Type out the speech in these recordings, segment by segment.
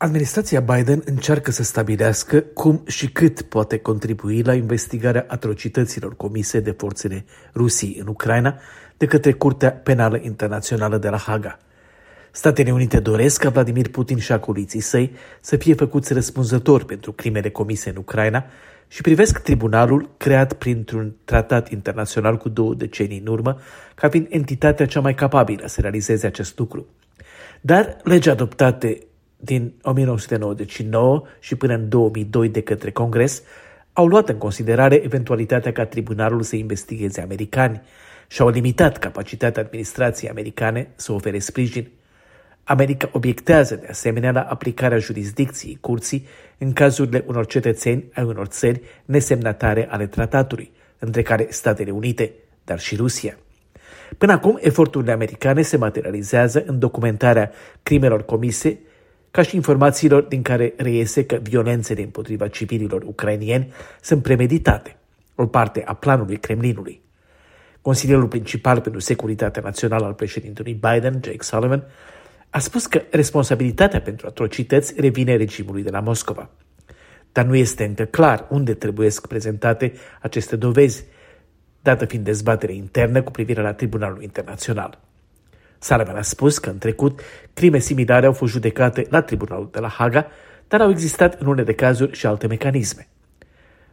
Administrația Biden încearcă să stabilească cum și cât poate contribui la investigarea atrocităților comise de forțele Rusiei în Ucraina de către Curtea Penală Internațională de la Haga. Statele Unite doresc ca Vladimir Putin și acoliții săi să fie făcuți răspunzători pentru crimele comise în Ucraina și privesc tribunalul creat printr-un tratat internațional cu două decenii în urmă ca fiind entitatea cea mai capabilă să realizeze acest lucru. Dar legea adoptată din 1999 și până în 2002 de către Congres au luat în considerare eventualitatea ca tribunalul să investigheze americani și au limitat capacitatea administrației americane să ofere sprijin. America obiectează de asemenea la aplicarea jurisdicției curții în cazurile unor cetățeni ai unor țări nesemnatare ale tratatului, între care Statele Unite, dar și Rusia. Până acum, eforturile americane se materializează în documentarea crimelor comise ca și informațiilor din care reiese că violențele împotriva civililor ucrainieni sunt premeditate, o parte a planului Kremlinului. Consilierul principal pentru securitatea națională al președintelui Biden, Jake Sullivan, a spus că responsabilitatea pentru atrocități revine regimului de la Moscova. Dar nu este încă clar unde trebuie prezentate aceste dovezi, dată fiind dezbatere internă cu privire la Tribunalul Internațional. Sullivan a spus că în trecut crime similare au fost judecate la Tribunalul de la Haga, dar au existat în unele cazuri și alte mecanisme.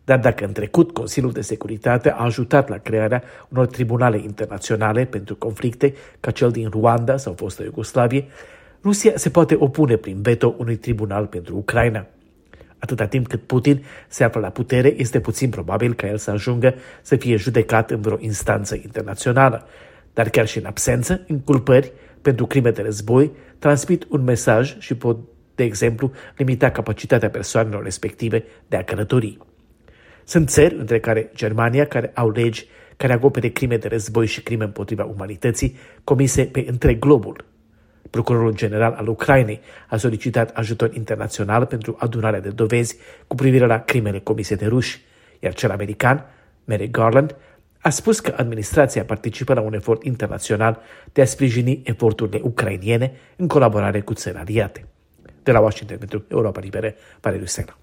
Dar dacă în trecut Consiliul de Securitate a ajutat la crearea unor tribunale internaționale pentru conflicte ca cel din Rwanda sau fostă Iugoslavie, Rusia se poate opune prin veto unui tribunal pentru Ucraina. Atâta timp cât Putin se află la putere, este puțin probabil ca el să ajungă să fie judecat în vreo instanță internațională, dar chiar și în absență, inculpări pentru crime de război transmit un mesaj și pot, de exemplu, limita capacitatea persoanelor respective de a călători. Sunt țări, între care Germania, care au legi care acopere crime de război și crime împotriva umanității comise pe întreg globul. Procurorul general al Ucrainei a solicitat ajutor internațional pentru adunarea de dovezi cu privire la crimele comise de ruși, iar cel american, Merrick Garland, a spus că administrația participă la un efort internațional de a sprijini eforturile ucrainiene în colaborare cu țări aliate. De la Washington pentru Europa Liberă, Valeriu Sena.